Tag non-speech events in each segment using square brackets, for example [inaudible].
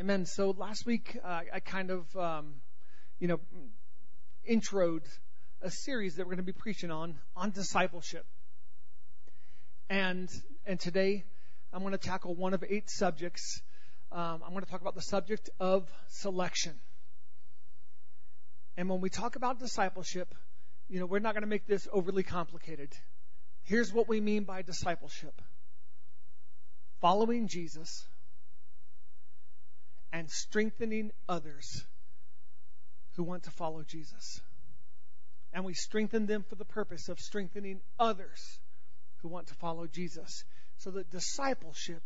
Amen. So last week uh, I kind of, um, you know, introed a series that we're going to be preaching on on discipleship, and and today I'm going to tackle one of eight subjects. Um, I'm going to talk about the subject of selection. And when we talk about discipleship, you know, we're not going to make this overly complicated. Here's what we mean by discipleship following Jesus and strengthening others who want to follow Jesus. And we strengthen them for the purpose of strengthening others who want to follow Jesus. So that discipleship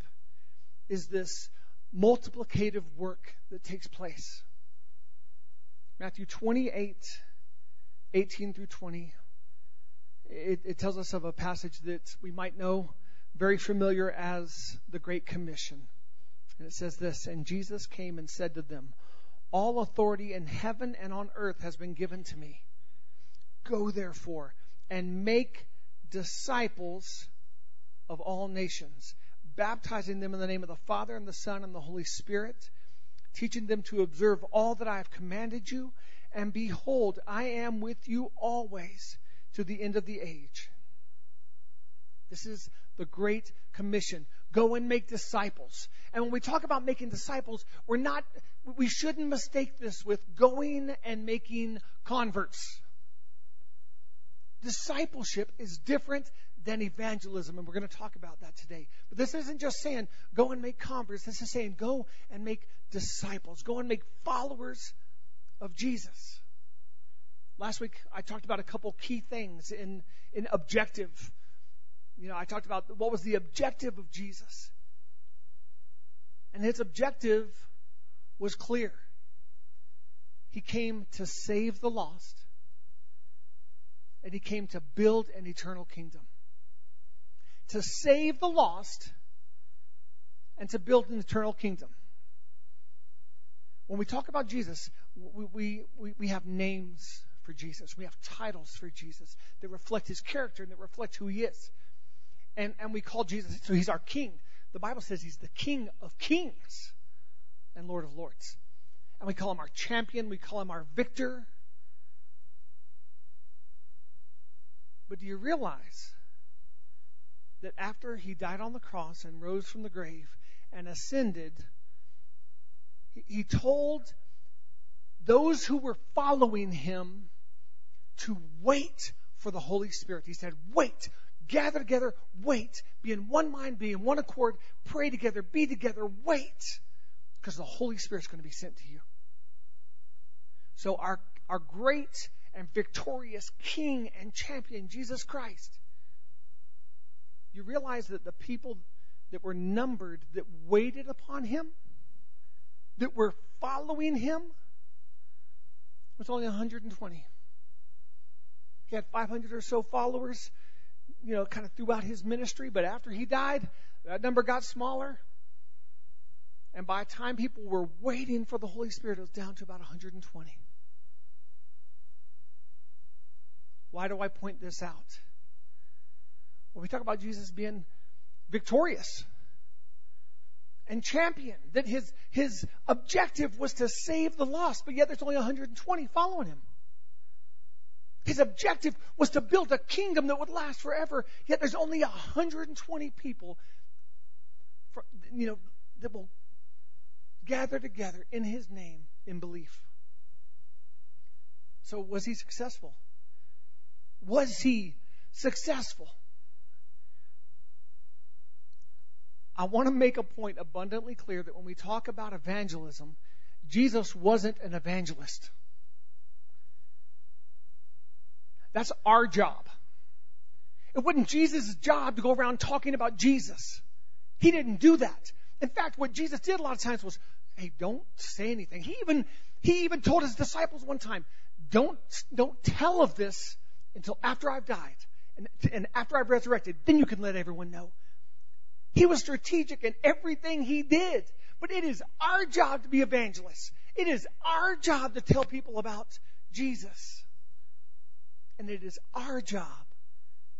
is this multiplicative work that takes place. Matthew 28, 18 through 20. It, it tells us of a passage that we might know very familiar as the Great Commission. And it says this And Jesus came and said to them, All authority in heaven and on earth has been given to me. Go therefore and make disciples of all nations, baptizing them in the name of the Father and the Son and the Holy Spirit, teaching them to observe all that I have commanded you. And behold, I am with you always to the end of the age. This is the Great Commission. Go and make disciples. And when we talk about making disciples, we're not, we shouldn't mistake this with going and making converts. Discipleship is different than evangelism, and we're going to talk about that today. But this isn't just saying go and make converts. This is saying go and make disciples. Go and make followers of Jesus. Last week I talked about a couple key things in, in objective you know, I talked about what was the objective of Jesus. And his objective was clear. He came to save the lost, and he came to build an eternal kingdom. To save the lost and to build an eternal kingdom. When we talk about Jesus, we, we, we have names for Jesus. We have titles for Jesus that reflect his character and that reflect who he is and, and we call Jesus, so he's our king. The Bible says he's the king of kings and Lord of lords. And we call him our champion, we call him our victor. But do you realize that after he died on the cross and rose from the grave and ascended, he told those who were following him to wait for the Holy Spirit. He said, Wait gather together, wait, be in one mind, be in one accord, pray together, be together, wait, because the Holy Spirit's going to be sent to you. So our, our great and victorious King and champion, Jesus Christ, you realize that the people that were numbered, that waited upon him, that were following him, was only 120. He had 500 or so followers you know, kind of throughout his ministry, but after he died, that number got smaller. And by the time people were waiting for the Holy Spirit, it was down to about 120. Why do I point this out? Well, we talk about Jesus being victorious and champion, that his, his objective was to save the lost, but yet there's only 120 following him. His objective was to build a kingdom that would last forever. Yet there's only 120 people, for, you know, that will gather together in His name in belief. So was he successful? Was he successful? I want to make a point abundantly clear that when we talk about evangelism, Jesus wasn't an evangelist. That's our job. It wasn't Jesus' job to go around talking about Jesus. He didn't do that. In fact, what Jesus did a lot of times was, hey, don't say anything. He even, he even told his disciples one time, don't, don't tell of this until after I've died and, and after I've resurrected. Then you can let everyone know. He was strategic in everything he did. But it is our job to be evangelists. It is our job to tell people about Jesus. And it is our job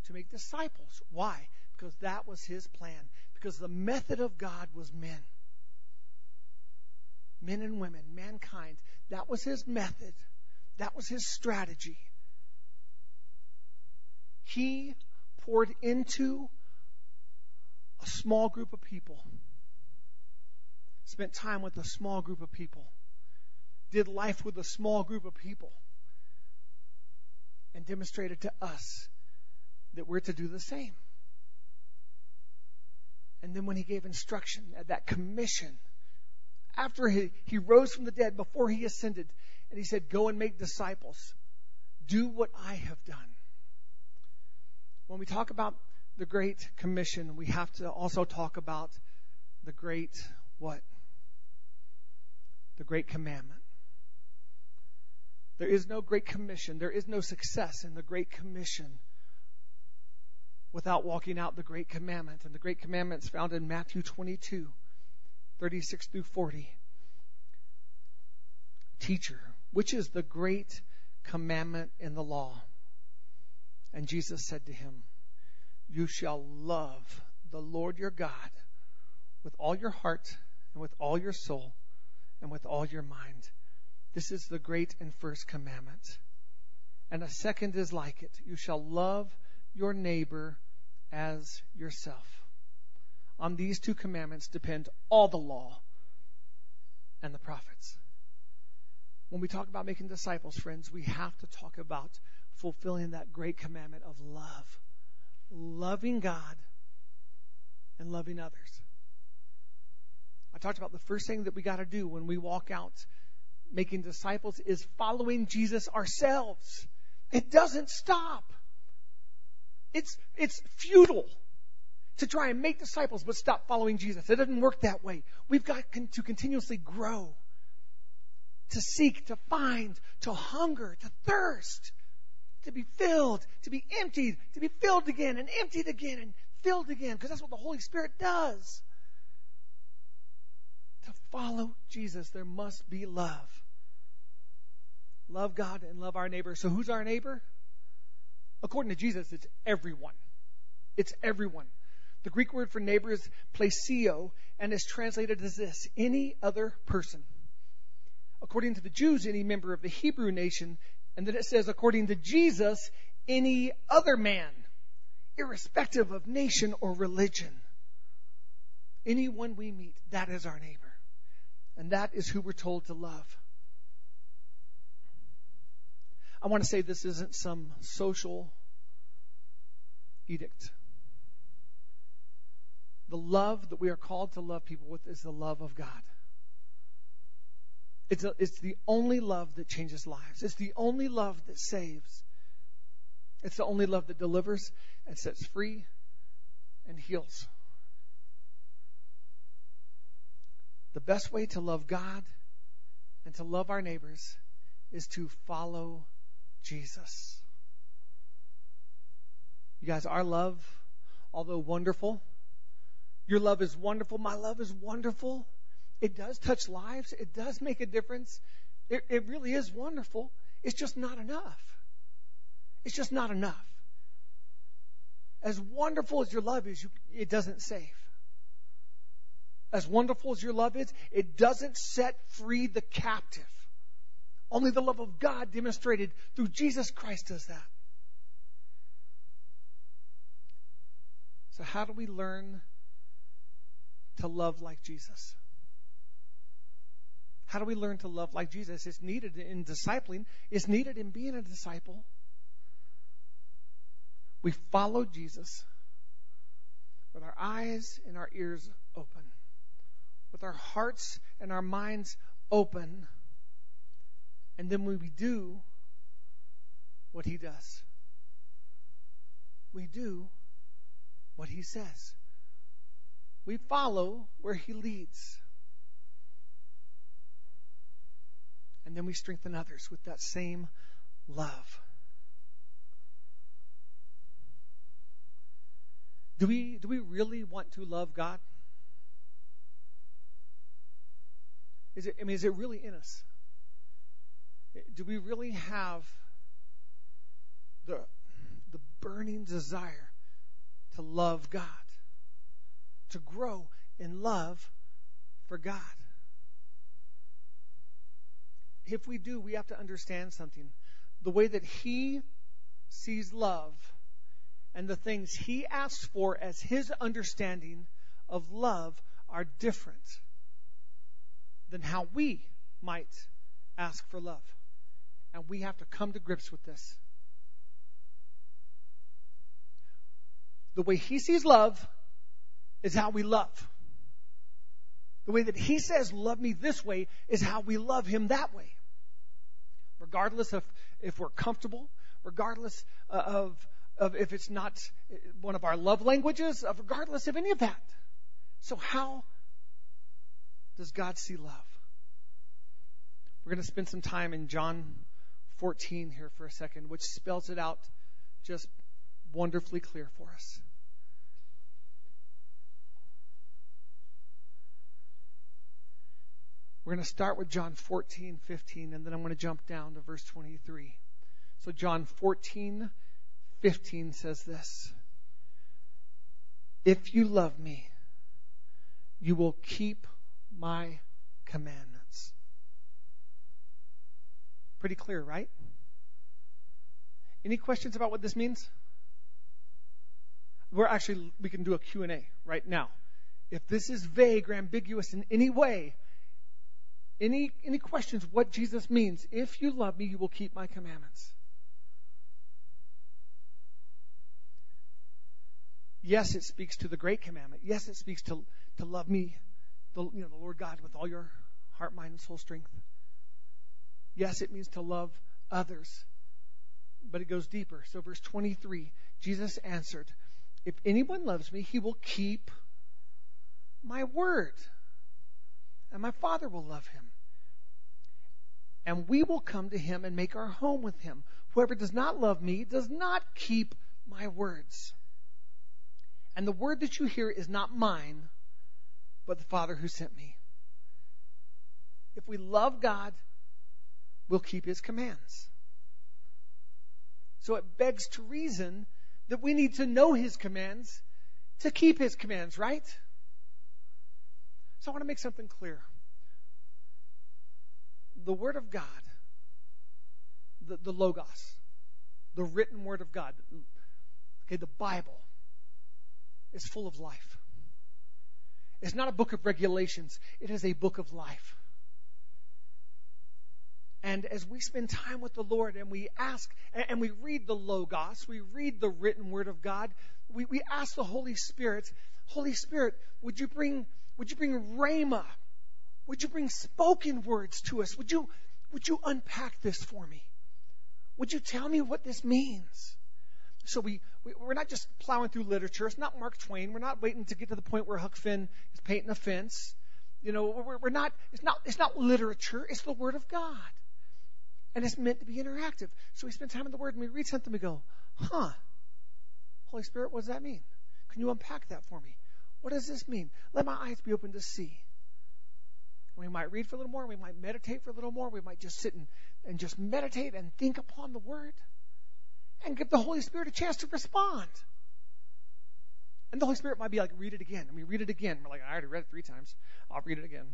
to make disciples. Why? Because that was his plan. Because the method of God was men. men and women, mankind. That was his method. That was his strategy. He poured into a small group of people, spent time with a small group of people, did life with a small group of people, and demonstrated to us that we're to do the same. And then when he gave instruction at that commission, after he, he rose from the dead, before he ascended, and he said, Go and make disciples. Do what I have done. When we talk about the Great Commission, we have to also talk about the Great what? The Great Commandment. There is no Great Commission. There is no success in the Great Commission without walking out the Great Commandment. And the Great Commandment is found in Matthew 22, 36 through 40. Teacher, which is the great commandment in the law? And Jesus said to him, You shall love the Lord your God with all your heart and with all your soul and with all your mind. This is the great and first commandment. And a second is like it. You shall love your neighbor as yourself. On these two commandments depend all the law and the prophets. When we talk about making disciples, friends, we have to talk about fulfilling that great commandment of love. Loving God and loving others. I talked about the first thing that we got to do when we walk out making disciples is following Jesus ourselves. It doesn't stop. It's, it's futile to try and make disciples but stop following Jesus. It doesn't work that way. We've got to continuously grow, to seek, to find, to hunger, to thirst, to be filled, to be emptied, to be filled again and emptied again and filled again, because that's what the Holy Spirit does. To follow Jesus, there must be love. Love God and love our neighbor. So who's our neighbor? According to Jesus, it's everyone. It's everyone. The Greek word for neighbor is plesio and is translated as this any other person. According to the Jews, any member of the Hebrew nation, and then it says, according to Jesus, any other man, irrespective of nation or religion. Anyone we meet, that is our neighbor. And that is who we're told to love. I want to say this isn't some social edict. The love that we are called to love people with is the love of God. It's, a, it's the only love that changes lives. It's the only love that saves. It's the only love that delivers and sets free and heals. The best way to love God and to love our neighbors is to follow Jesus. You guys, our love, although wonderful, your love is wonderful. My love is wonderful. It does touch lives. It does make a difference. It, it really is wonderful. It's just not enough. It's just not enough. As wonderful as your love is, you, it doesn't save. As wonderful as your love is, it doesn't set free the captive. Only the love of God demonstrated through Jesus Christ does that. So, how do we learn to love like Jesus? How do we learn to love like Jesus? It's needed in discipling, it's needed in being a disciple. We follow Jesus with our eyes and our ears open, with our hearts and our minds open and then we do what he does, we do what he says. We follow where he leads. And then we strengthen others with that same love. Do we, do we really want to love God? Is it, I mean, is it really in us? Do we really have the, the burning desire to love God, to grow in love for God? if we do, we have to understand something. The way that He sees love and the things He asks for as His understanding of love are different than how we might ask for love. And we have to come to grips with this. The way He sees love is how we love. The way that He says, love me this way, is how we love Him that way. Regardless of if we're comfortable, regardless uh, of, of if it's not one of our love languages, of regardless of any of that. So, how does God see love? We're going to spend some time in John 14 here for a second, which spells it out just wonderfully clear for us. We're going to start with John 14, 15, and then I'm going to jump down to verse 23. So, John 14, 15 says this If you love me, you will keep my commandments. Pretty clear, right? Any questions about what this means? We're actually, we can do a Q&A right now. If this is vague or ambiguous in any way, any, any questions what Jesus means? If you love me, you will keep my commandments. Yes, it speaks to the great commandment. Yes, it speaks to, to love me, the, you know, the Lord God with all your heart, mind, and soul strength. Yes, it means to love others. But it goes deeper. So, verse 23 Jesus answered, If anyone loves me, he will keep my word and my Father will love him. And we will come to him and make our home with him. Whoever does not love me does not keep my words. And the word that you hear is not mine, but the Father who sent me. If we love God, we'll keep his commands. So it begs to reason that we need to know his commands to keep his commands, right? So I want to make something clear. The Word of God, the, the Logos, the written Word of God, okay, the Bible, is full of life. It's not a book of regulations, it is a book of life. And as we spend time with the Lord and we ask and we read the Logos, we read the written Word of God, we, we ask the Holy Spirit, Holy Spirit, would you bring would you bring rhema? Would you bring spoken words to us? Would you, would you unpack this for me? Would you tell me what this means? So we, we are not just plowing through literature. It's not Mark Twain. We're not waiting to get to the point where Huck Finn is painting a fence. You know, we're, we're not. It's not. It's not literature. It's the Word of God, and it's meant to be interactive. So we spend time in the Word and we read something. and We go, huh? Holy Spirit, what does that mean? Can you unpack that for me? What does this mean? Let my eyes be open to see. We might read for a little more. We might meditate for a little more. We might just sit and, and just meditate and think upon the Word and give the Holy Spirit a chance to respond. And the Holy Spirit might be like, read it again. And we read it again. We're like, I already read it three times. I'll read it again.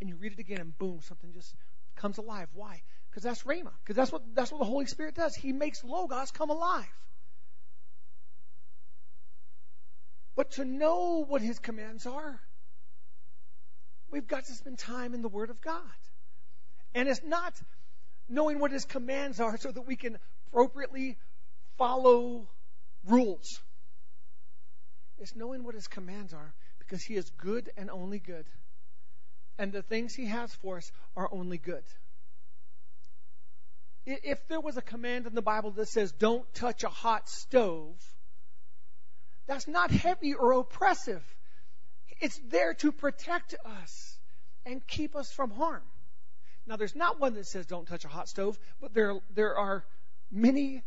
And you read it again, and boom, something just comes alive. Why? Because that's Rhema. Because that's what that's what the Holy Spirit does. He makes logos come alive. But to know what his commands are, we've got to spend time in the Word of God. And it's not knowing what his commands are so that we can appropriately follow rules. It's knowing what his commands are because he is good and only good. And the things he has for us are only good. If there was a command in the Bible that says, don't touch a hot stove, that's not heavy or oppressive. It's there to protect us and keep us from harm. Now, there's not one that says don't touch a hot stove, but there, there are many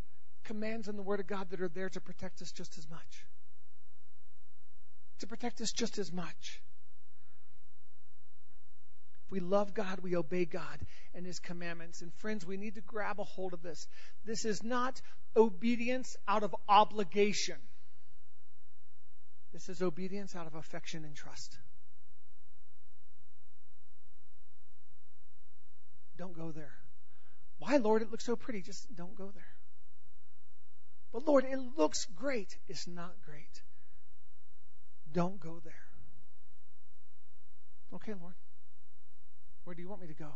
commands in the Word of God that are there to protect us just as much. To protect us just as much. We love God, we obey God and His commandments. And friends, we need to grab a hold of this. This is not obedience out of obligation. This is obedience out of affection and trust. Don't go there. Why, Lord? It looks so pretty. Just don't go there. But Lord, it looks great. It's not great. Don't go there. Okay, Lord. Where do you want me to go?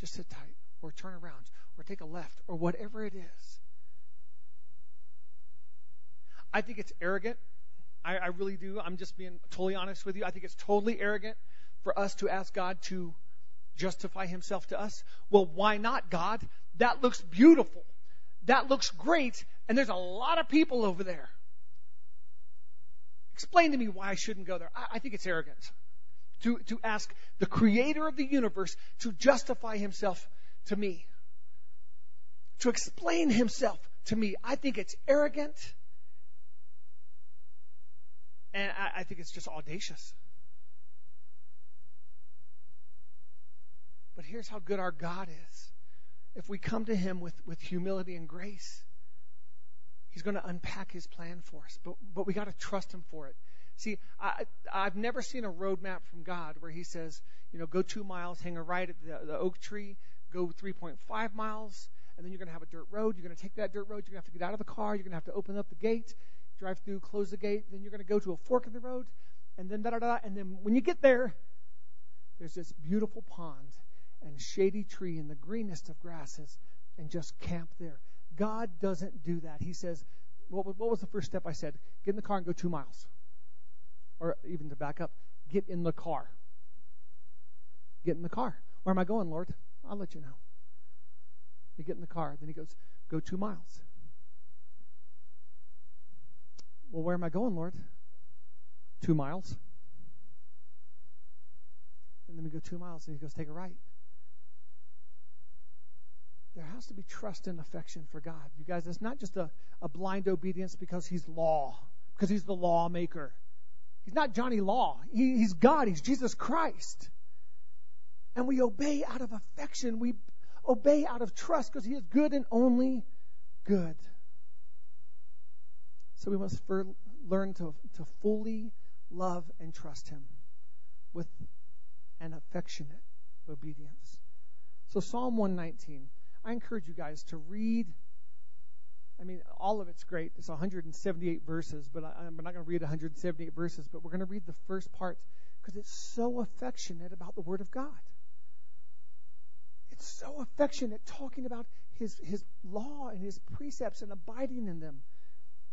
Just sit tight, or turn around, or take a left, or whatever it is. I think it's arrogant. I, I really do. I'm just being totally honest with you. I think it's totally arrogant for us to ask God to justify himself to us. Well, why not, God? That looks beautiful. That looks great. And there's a lot of people over there. Explain to me why I shouldn't go there. I, I think it's arrogant to, to ask the creator of the universe to justify himself to me, to explain himself to me. I think it's arrogant. And I, I think it's just audacious. But here's how good our God is. If we come to Him with, with humility and grace, He's going to unpack His plan for us. But, but we got to trust Him for it. See, I, I've never seen a roadmap from God where He says, you know, go two miles, hang a right at the, the oak tree, go 3.5 miles, and then you're going to have a dirt road. You're going to take that dirt road. You're going to have to get out of the car. You're going to have to open up the gate, drive through, close the gate. Then you're going to go to a fork in the road, and then da da da. And then when you get there, there's this beautiful pond and shady tree in the greenest of grasses, and just camp there. God doesn't do that. He says, what, what was the first step I said? Get in the car and go two miles. Or even to back up, get in the car. Get in the car. Where am I going, Lord? I'll let you know. You get in the car. Then he goes, Go two miles. Well, where am I going, Lord? Two miles. And then we go two miles, and he goes, Take a right. There has to be trust and affection for God. You guys, it's not just a, a blind obedience because he's law, because he's the lawmaker. He's not Johnny Law. He, he's God. He's Jesus Christ. And we obey out of affection. We obey out of trust because He is good and only good. So we must learn to, to fully love and trust Him with an affectionate obedience. So, Psalm 119, I encourage you guys to read. I mean, all of it's great. It's 178 verses, but I, am not going to read 178 verses, but we're going to read the first part because it's so affectionate about the Word of God. It's so affectionate talking about his, his law and his precepts and abiding in them.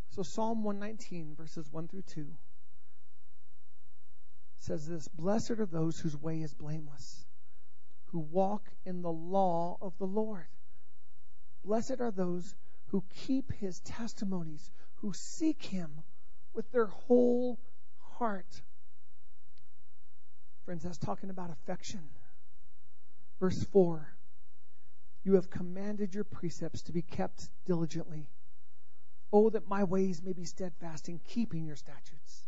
So Psalm 119, verses 1 through 2 says this Blessed are those whose way is blameless, who walk in the law of the Lord. Blessed are those who keep his testimonies, who seek him with their whole heart. Friends, that's talking about affection. Verse 4 You have commanded your precepts to be kept diligently. Oh, that my ways may be steadfast in keeping your statutes.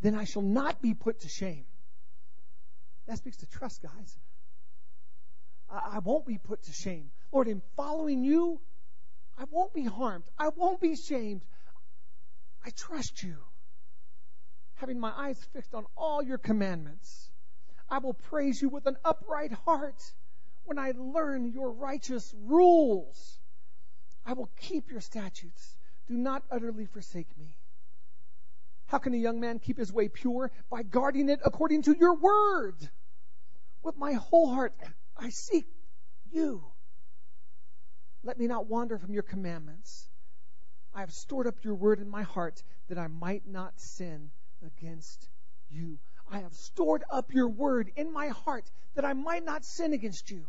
Then I shall not be put to shame. That speaks to trust, guys. I, I won't be put to shame. Lord, in following you, I won't be harmed. I won't be shamed. I trust you. Having my eyes fixed on all your commandments. I will praise you with an upright heart when I learn your righteous rules. I will keep your statutes. Do not utterly forsake me. How can a young man keep his way pure? By guarding it according to your word. With my whole heart, I seek you. Let me not wander from your commandments. I have stored up your word in my heart that I might not sin against you. I have stored up your word in my heart that I might not sin against you.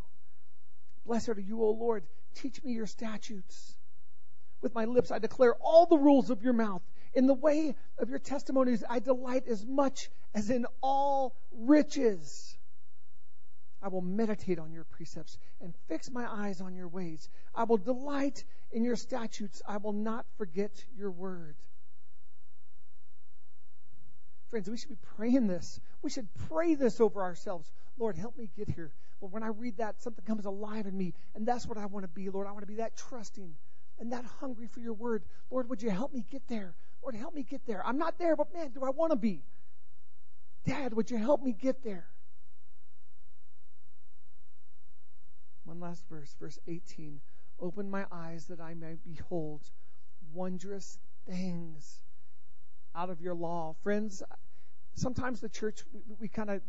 Blessed are you, O Lord. Teach me your statutes. With my lips I declare all the rules of your mouth. In the way of your testimonies I delight as much as in all riches. I will meditate on your precepts and fix my eyes on your ways. I will delight in your statutes. I will not forget your word. Friends, we should be praying this. We should pray this over ourselves. Lord, help me get here. Lord, when I read that, something comes alive in me, and that's what I want to be, Lord. I want to be that trusting and that hungry for your word. Lord, would you help me get there? Lord, help me get there. I'm not there, but man, do I want to be? Dad, would you help me get there? One last verse, verse 18. Open my eyes that I may behold wondrous things out of your law. Friends, sometimes the church, we, we kind of,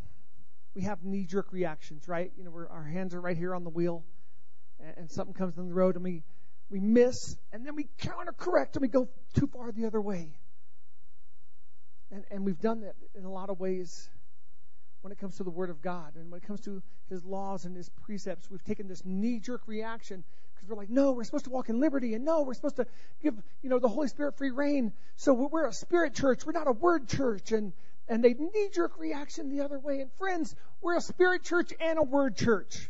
we have knee jerk reactions, right? You know, our hands are right here on the wheel and, and something comes on the road and we, we miss and then we counter correct and we go too far the other way. And, and we've done that in a lot of ways when it comes to the Word of God and when it comes to His laws and His precepts. We've taken this knee jerk reaction because we're like, no, we're supposed to walk in liberty, and no, we're supposed to give, you know, the Holy Spirit free reign. So we're a spirit church, we're not a word church, and and they knee jerk reaction the other way. And friends, we're a spirit church and a word church.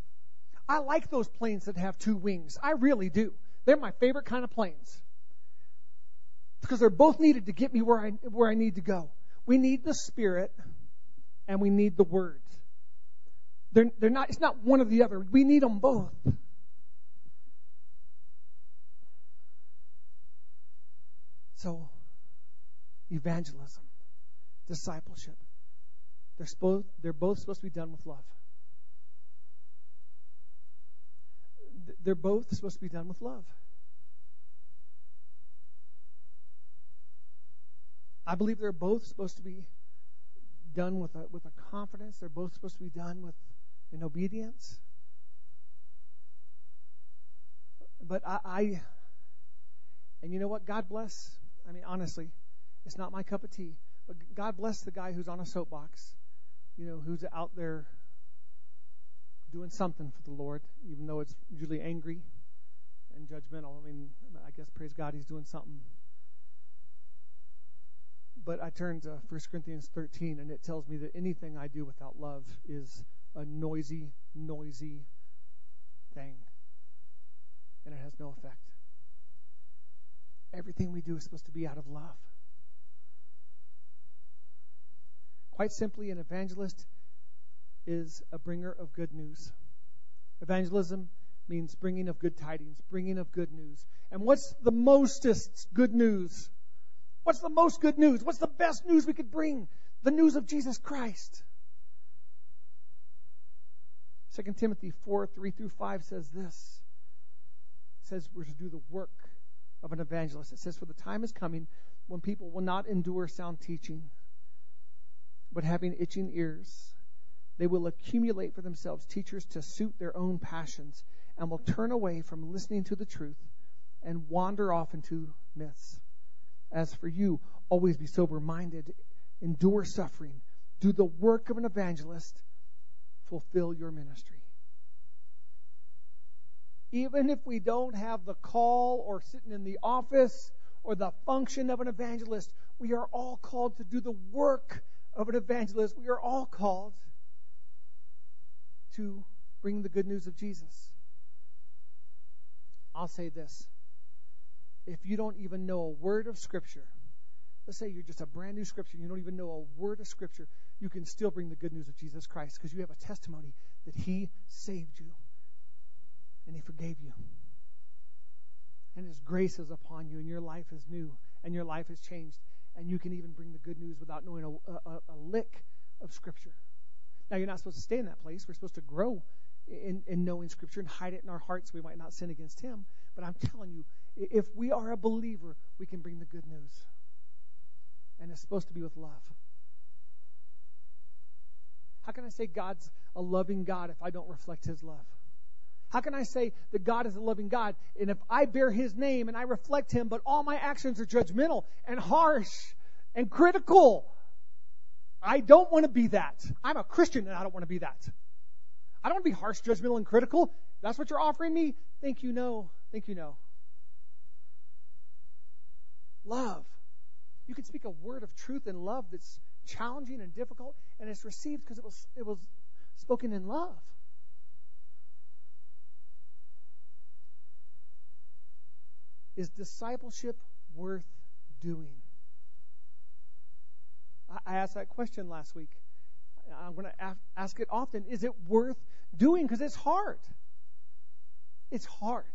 I like those planes that have two wings. I really do. They're my favorite kind of planes because they're both needed to get me where I where I need to go. We need the Spirit and we need the Word. They're, they're not. It's not one or the other. We need them both. So, evangelism, discipleship, they're, supposed, they're both supposed to be done with love. They're both supposed to be done with love. I believe they're both supposed to be done with a, with a confidence. They're both supposed to be done with in obedience. But I, I and you know what? God bless I mean, honestly, it's not my cup of tea. But God bless the guy who's on a soapbox, you know, who's out there doing something for the Lord, even though it's usually angry and judgmental. I mean, I guess praise God, he's doing something. But I turn to 1 Corinthians 13, and it tells me that anything I do without love is a noisy, noisy thing, and it has no effect. Everything we do is supposed to be out of love. Quite simply, an evangelist is a bringer of good news. Evangelism means bringing of good tidings, bringing of good news. And what's the mostest good news? What's the most good news? What's the best news we could bring? The news of Jesus Christ. 2 Timothy 4 3 through 5 says this. It says we're to do the work of an evangelist. It says, For the time is coming when people will not endure sound teaching, but having itching ears, they will accumulate for themselves teachers to suit their own passions and will turn away from listening to the truth and wander off into myths. As for you, always be sober minded, endure suffering, do the work of an evangelist, fulfill your ministry even if we don't have the call or sitting in the office or the function of an evangelist, we are all called to do the work of an evangelist. We are all called to bring the good news of Jesus. I'll say this. If you don't even know a word of Scripture, let's say you're just a brand new Scripture, you don't even know a word of Scripture, you can still bring the good news of Jesus Christ because you have a testimony that He saved you and He forgave you. And His grace is upon you, and your life is new, and your life has changed. And you can even bring the good news without knowing a, a, a lick of Scripture. Now, you're not supposed to stay in that place. We're supposed to grow in, in knowing Scripture and hide it in our hearts so we might not sin against Him. But I'm telling you, if we are a believer, we can bring the good news. And it's supposed to be with love. How can I say God's a loving God if I don't reflect His love? How can I say that God is a loving God? And if I bear His name and I reflect Him, but all my actions are judgmental and harsh and critical, I don't want to be that. I'm a Christian and I don't want to be that. I don't want to be harsh, judgmental, and critical. That's what you're offering me? Thank you, no. Thank you, know. Love. You can speak a word of truth and love that's challenging and difficult, and it's received because it was it was spoken in love. Is discipleship worth doing? I asked that question last week. I'm going to ask it often. Is it worth doing? Because it's hard. It's hard.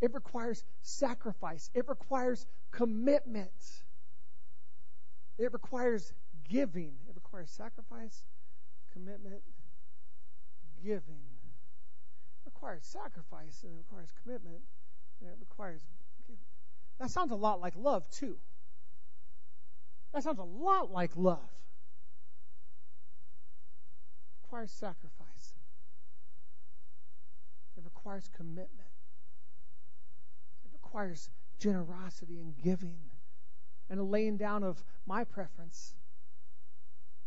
It requires sacrifice. It requires commitment. It requires giving. It requires sacrifice, commitment, giving. It requires sacrifice and it requires commitment and it requires that sounds a lot like love too that sounds a lot like love it requires sacrifice it requires commitment it requires generosity and giving and a laying down of my preference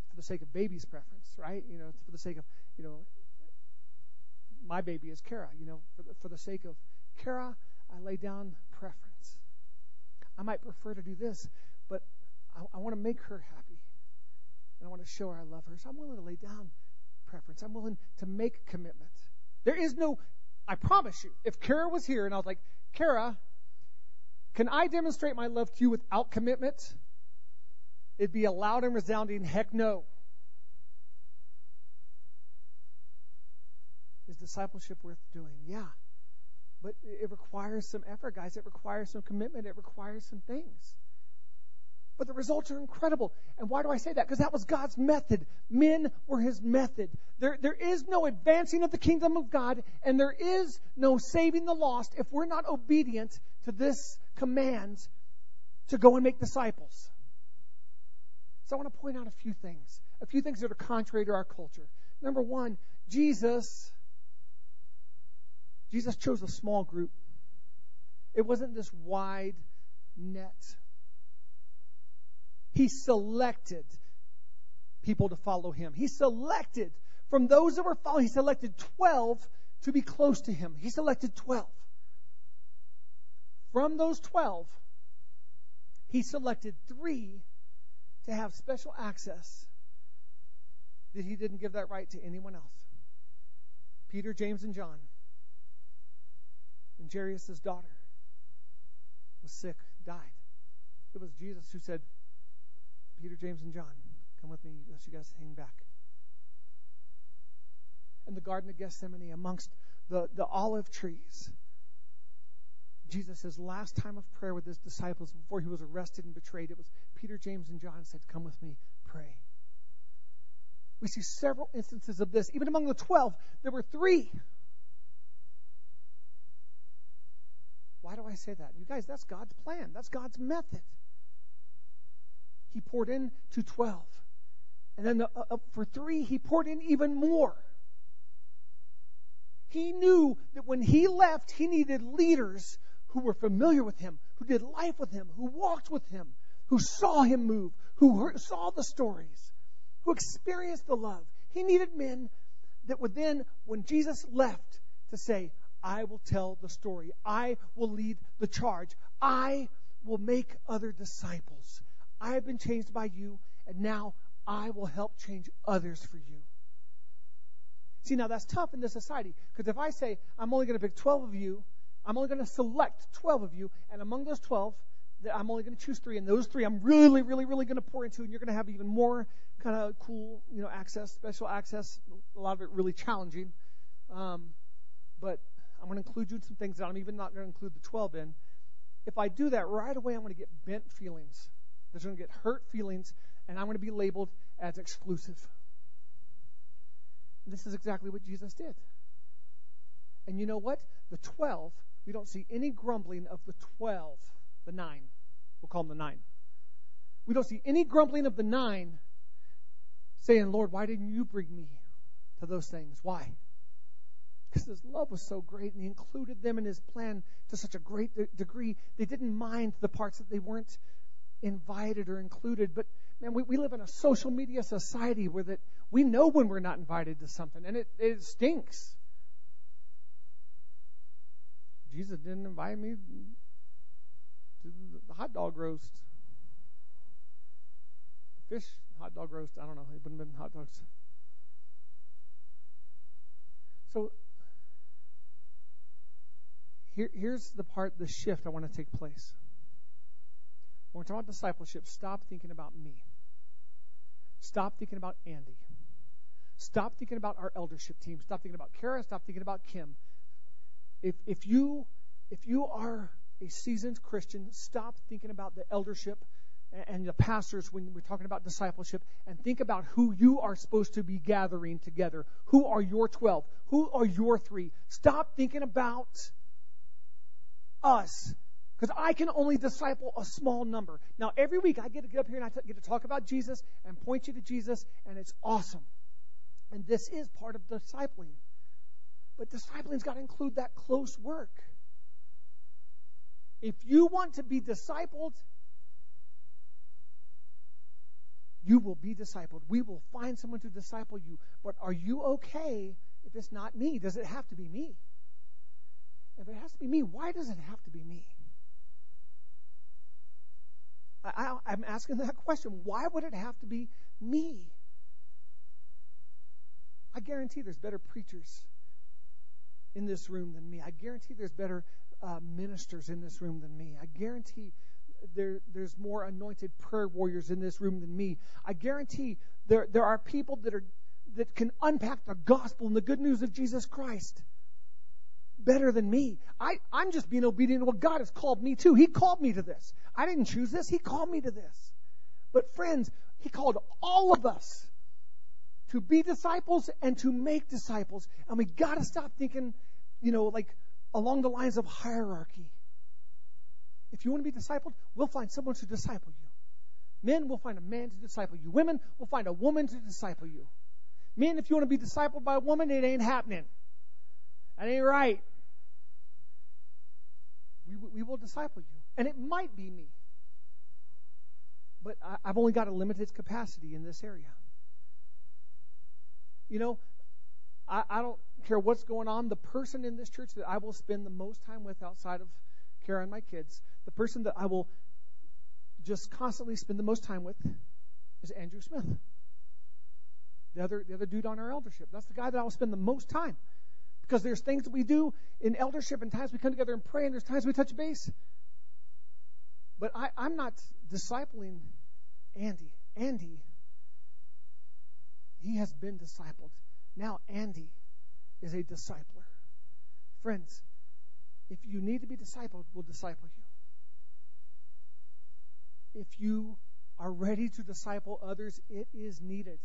for the sake of baby's preference, right? You know, for the sake of, you know, my baby is Kara. You know, for the, for the sake of Kara, I lay down preference. I might prefer to do this, but I, I want to make her happy. And I want to show her I love her. So I'm willing to lay down preference. I'm willing to make commitment. There is no, I promise you, if Kara was here and I was like, Kara, can I demonstrate my love to you without commitment? It'd be a loud and resounding heck no. Is discipleship worth doing? Yeah. But it requires some effort, guys. It requires some commitment. It requires some things. But the results are incredible. And why do I say that? Because that was God's method. Men were his method. There, there is no advancing of the kingdom of God, and there is no saving the lost if we're not obedient to this command to go and make disciples. So I want to point out a few things, a few things that are contrary to our culture. Number one, Jesus, Jesus chose a small group. It wasn't this wide net he selected people to follow him. He selected from those that were following, he selected 12 to be close to him. He selected 12. From those 12, he selected three to have special access that he didn't give that right to anyone else Peter, James, and John. And Jairus' daughter was sick, died. It was Jesus who said, Peter, James, and John. Come with me, let you guys hang back. In the Garden of Gethsemane, amongst the, the olive trees, Jesus' last time of prayer with his disciples before he was arrested and betrayed, it was Peter, James, and John said, Come with me, pray. We see several instances of this. Even among the 12, there were three. Why do I say that? You guys, that's God's plan, that's God's method he poured in to 12. And then the, uh, uh, for three, he poured in even more. He knew that when he left, he needed leaders who were familiar with him, who did life with him, who walked with him, who saw him move, who heard, saw the stories, who experienced the love. He needed men that would then, when Jesus left, to say, I will tell the story. I will lead the charge. I will make other disciples. I have been changed by you, and now I will help change others for you. See, now that's tough in this society because if I say I'm only going to pick 12 of you, I'm only going to select 12 of you, and among those 12, I'm only going to choose three, and those three I'm really, really, really going to pour into, and you're going to have even more kind of cool, you know, access, special access. A lot of it really challenging, um, but I'm going to include you in some things that I'm even not going to include the 12 in. If I do that right away, I'm going to get bent feelings there's going to get hurt feelings, and I'm going to be labeled as exclusive. This is exactly what Jesus did. And you know what? The 12, we don't see any grumbling of the 12, the 9. We'll call them the 9. We don't see any grumbling of the 9 saying, Lord, why didn't you bring me to those things? Why? Because his love was so great and he included them in his plan to such a great de- degree, they didn't mind the parts that they weren't invited or included. But man, we, we live in a social media society where that we know when we're not invited to something, and it, it stinks. Jesus didn't invite me to the hot dog roast. Fish hot dog roast. I don't know. It wouldn't have been hot dogs. So here, here's the part, the shift I want to take place. When we're talking about discipleship, stop thinking about me. Stop thinking about Andy. Stop thinking about our eldership team. Stop thinking about Kara. Stop thinking about Kim. If, if, you, if you are a seasoned Christian, stop thinking about the eldership and the pastors when we're talking about discipleship and think about who you are supposed to be gathering together. Who are your 12? Who are your three? Stop thinking about us because I can only disciple a small number. Now, every week I get to get up here and I get to talk about Jesus and point you to Jesus, and it's awesome. And this is part of discipling. But discipling's got to include that close work. If you want to be discipled, you will be discipled. We will find someone to disciple you. But are you okay if it's not me? Does it have to be me? If it has to be me, why does it have to be me? I, am asking that question. Why would it have to be me? I guarantee there's better preachers in this room than me. I guarantee there's better uh, ministers in this room than me. I guarantee there, there's more anointed prayer warriors in this room than me. I guarantee there, there are people that are that can unpack the gospel and the good news of Jesus Christ better than me. I, I'm just being obedient to what God has called me to. He called me to this. I didn't choose this. He called me to this. But friends, He called all of us to be disciples and to make disciples. And we got to stop thinking, you know, like along the lines of hierarchy. If you want to be discipled, we'll find someone to disciple you. Men we'll find a man to disciple you. Women we'll find a woman to disciple you. Men, if you want to be discipled by a woman, it ain't happening. That ain't right. We, we will disciple you. And it might be me. But I, I've only got a limited capacity in this area. You know, I, I don't care what's going on. The person in this church that I will spend the most time with outside of Kara and my kids, the person that I will just constantly spend the most time with is Andrew Smith. The other, the other dude on our eldership. That's the guy that I will spend the most time. Because there's things that we do in eldership, and times we come together and pray, and there's times we touch base. But I, I'm not discipling Andy. Andy, he has been discipled. Now Andy is a discipler. Friends, if you need to be discipled, we'll disciple you. If you are ready to disciple others, it is needed.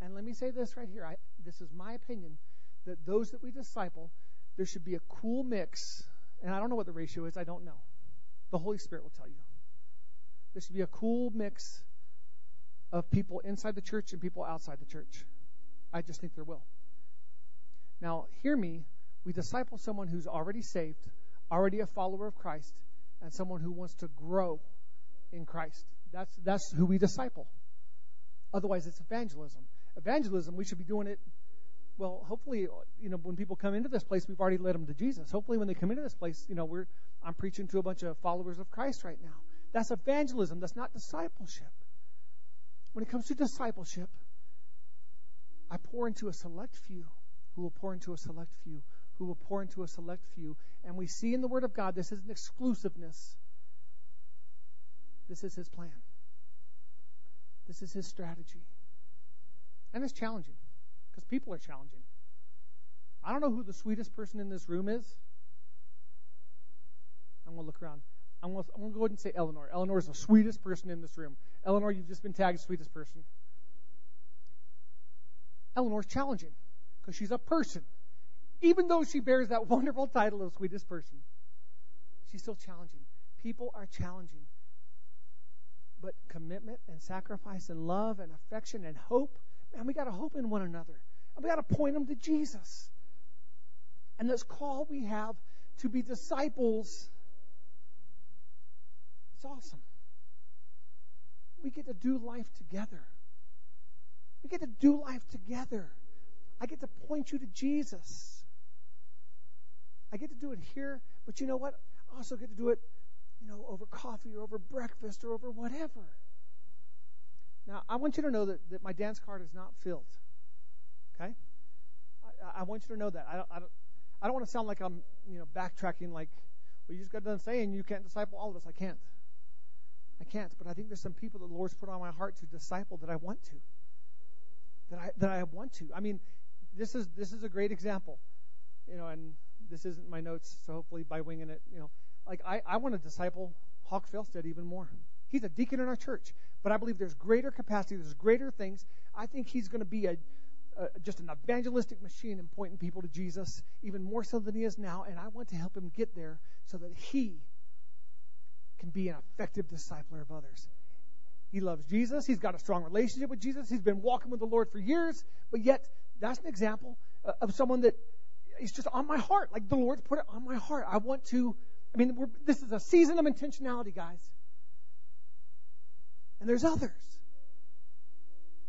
And let me say this right here. I, this is my opinion that those that we disciple, there should be a cool mix. And I don't know what the ratio is, I don't know. The Holy Spirit will tell you. There should be a cool mix of people inside the church and people outside the church. I just think there will. Now, hear me. We disciple someone who's already saved, already a follower of Christ, and someone who wants to grow in Christ. That's, that's who we disciple. Otherwise, it's evangelism. Evangelism, we should be doing it, well, hopefully, you know, when people come into this place, we've already led them to Jesus. Hopefully, when they come into this place, you know, we're, I'm preaching to a bunch of followers of Christ right now. That's evangelism. That's not discipleship. When it comes to discipleship, I pour into a select few who will pour into a select few who will pour into a select few. And we see in the Word of God this is an exclusiveness. This is His plan. This is His strategy. And it's challenging because people are challenging. I don't know who the sweetest person in this room is. I'm going to look around. I'm going, to, go ahead and say Eleanor. Eleanor is the sweetest person in this room. Eleanor, you've just been tagged sweetest person. Eleanor's challenging because she's a person. Even though she bears that [laughs] wonderful title of sweetest person, she's still challenging. People are challenging. But commitment and sacrifice and love and affection and hope, man, we got to hope in one another. And we got to point them to Jesus. And this call we have to be disciples, it's awesome. We get to do life together. We get to do life together. I get to point you to Jesus. I get to do it here, but you know what? I also get to do it, you know, over coffee or over breakfast or over whatever. Now, I want you to know that, that my dance card is not filled. Okay? I, I want you to know that. I don't, I don't, I don't want to sound like I'm, you know, backtracking like, well, you just got done saying you can't disciple all of us. I can't. I can't. But I think there's some people that the Lord's put on my heart to disciple that I want to that I that I want to. I mean, this is this is a great example, you know, and this isn't my notes, so hopefully by winging it, you know, like I I want to disciple Hawk Felstead even more. He's a deacon in our church. But I believe there's greater capacity, there's greater things. I think he's going to be a, a, just an evangelistic machine in pointing people to Jesus, even more so than he is now. And I want to help him get there so that he can be an effective discipler of others. He loves Jesus. He's got a strong relationship with Jesus. He's been walking with the Lord for years, but yet that's an example uh, of someone that is just on my heart. Like the Lord's put it on my heart. I want to. I mean, this is a season of intentionality, guys. And there's others.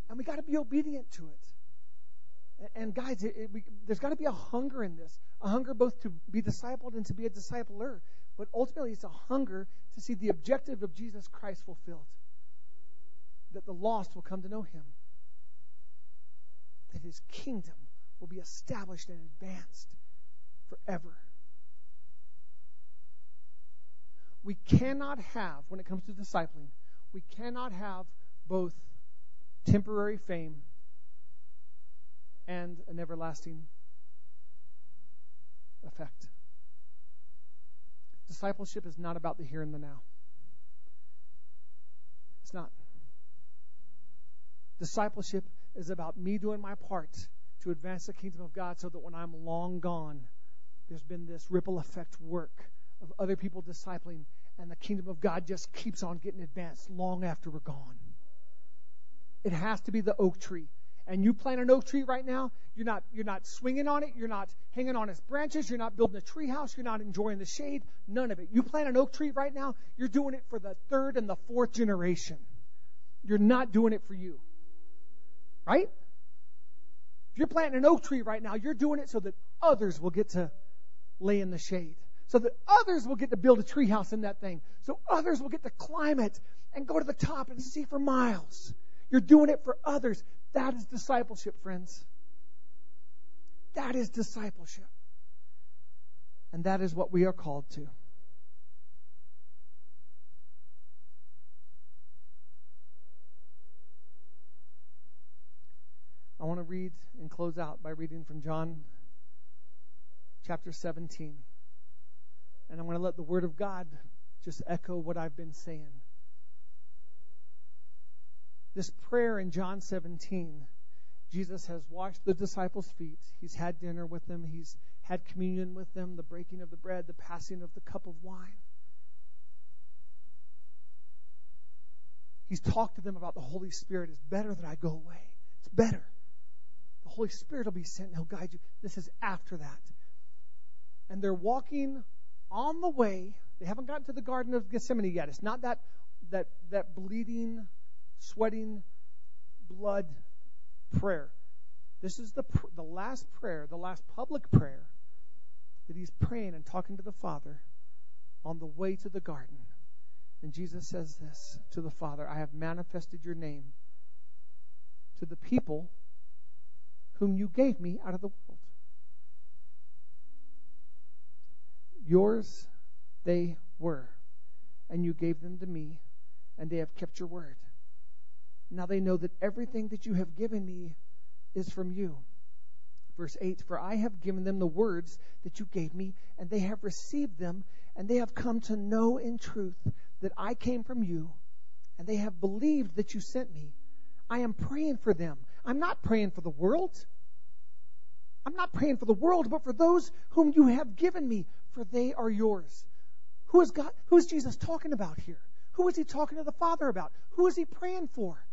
And we got to be obedient to it. And, guys, it, it, we, there's got to be a hunger in this a hunger both to be discipled and to be a discipler. But ultimately, it's a hunger to see the objective of Jesus Christ fulfilled that the lost will come to know him, that his kingdom will be established and advanced forever. We cannot have, when it comes to discipling, we cannot have both temporary fame and an everlasting effect. Discipleship is not about the here and the now. It's not. Discipleship is about me doing my part to advance the kingdom of God so that when I'm long gone, there's been this ripple effect work of other people discipling, and the kingdom of God just keeps on getting advanced long after we're gone. It has to be the oak tree. And you plant an oak tree right now, you're not you're not swinging on it, you're not hanging on its branches, you're not building a tree house, you're not enjoying the shade, none of it. You plant an oak tree right now, you're doing it for the third and the fourth generation. You're not doing it for you. Right? If you're planting an oak tree right now, you're doing it so that others will get to lay in the shade. So that others will get to build a treehouse in that thing. So others will get to climb it and go to the top and see for miles. You're doing it for others. That is discipleship, friends. That is discipleship. And that is what we are called to. I want to read and close out by reading from John chapter 17. And I'm going to let the Word of God just echo what I've been saying. This prayer in John 17, Jesus has washed the disciples' feet. He's had dinner with them. He's had communion with them, the breaking of the bread, the passing of the cup of wine. He's talked to them about the Holy Spirit. It's better that I go away. It's better. The Holy Spirit will be sent and He'll guide you. This is after that. And they're walking on the way. They haven't gotten to the Garden of Gethsemane yet. It's not that that that bleeding, sweating, blood prayer. This is the the last prayer, the last public prayer that he's praying and talking to the Father on the way to the garden. And Jesus says this to the Father, I have manifested your name to the people whom you gave me out of the world. Yours they were, and you gave them to me, and they have kept your word. Now they know that everything that you have given me is from you. Verse 8 For I have given them the words that you gave me, and they have received them, and they have come to know in truth that I came from you, and they have believed that you sent me. I am praying for them. I'm not praying for the world. I'm not praying for the world, but for those whom you have given me, for they are yours. Who is God? Who is Jesus talking about here? Who is he talking to the Father about? Who is he praying for?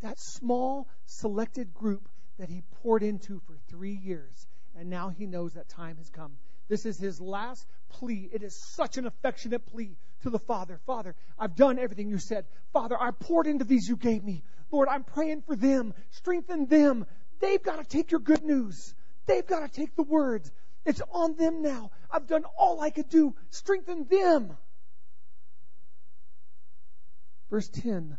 That small, selected group that he poured into for three years. And now he knows that time has come. This is his last plea. It is such an affectionate plea to the Father. Father, I've done everything you said. Father, I poured into these you gave me. Lord, I'm praying for them. Strengthen them. They've got to take your good news. They've got to take the word. It's on them now. I've done all I could do. Strengthen them. Verse 10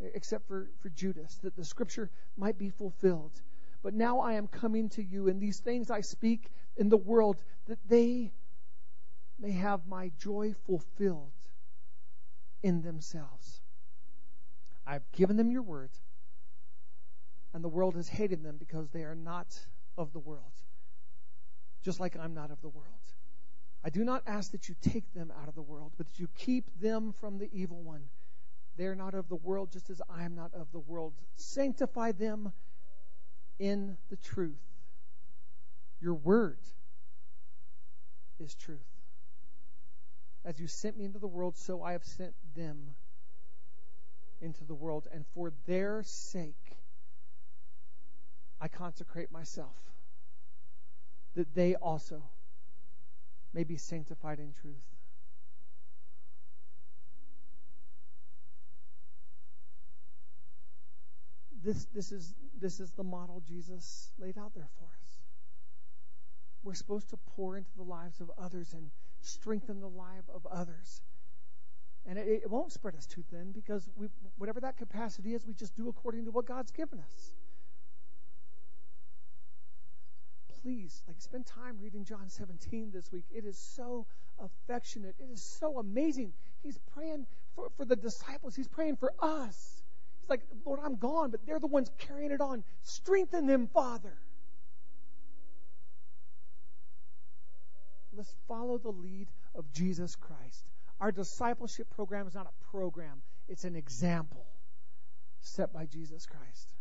except for, for Judas, that the scripture might be fulfilled. But now I am coming to you, and these things I speak in the world, that they may have my joy fulfilled in themselves. I've given them your word, and the world has hated them because they are not of the world, just like I'm not of the world. I do not ask that you take them out of the world, but that you keep them from the evil one. They are not of the world, just as I am not of the world. Sanctify them in the truth. Your word is truth. As you sent me into the world, so I have sent them into the world. And for their sake, I consecrate myself, that they also may be sanctified in truth. This, this, is, this is the model Jesus laid out there for us. We're supposed to pour into the lives of others and strengthen the life of others. And it, it won't spread us too thin because we, whatever that capacity is, we just do according to what God's given us. Please, like, spend time reading John 17 this week. It is so affectionate. It is so amazing. He's praying for, for the disciples. He's praying for us. He's like, Lord, I'm gone, but they're the ones carrying it on. Strengthen them, Father. Let's follow the lead of Jesus Christ. Our discipleship program is not a program, it's an example set by Jesus Christ.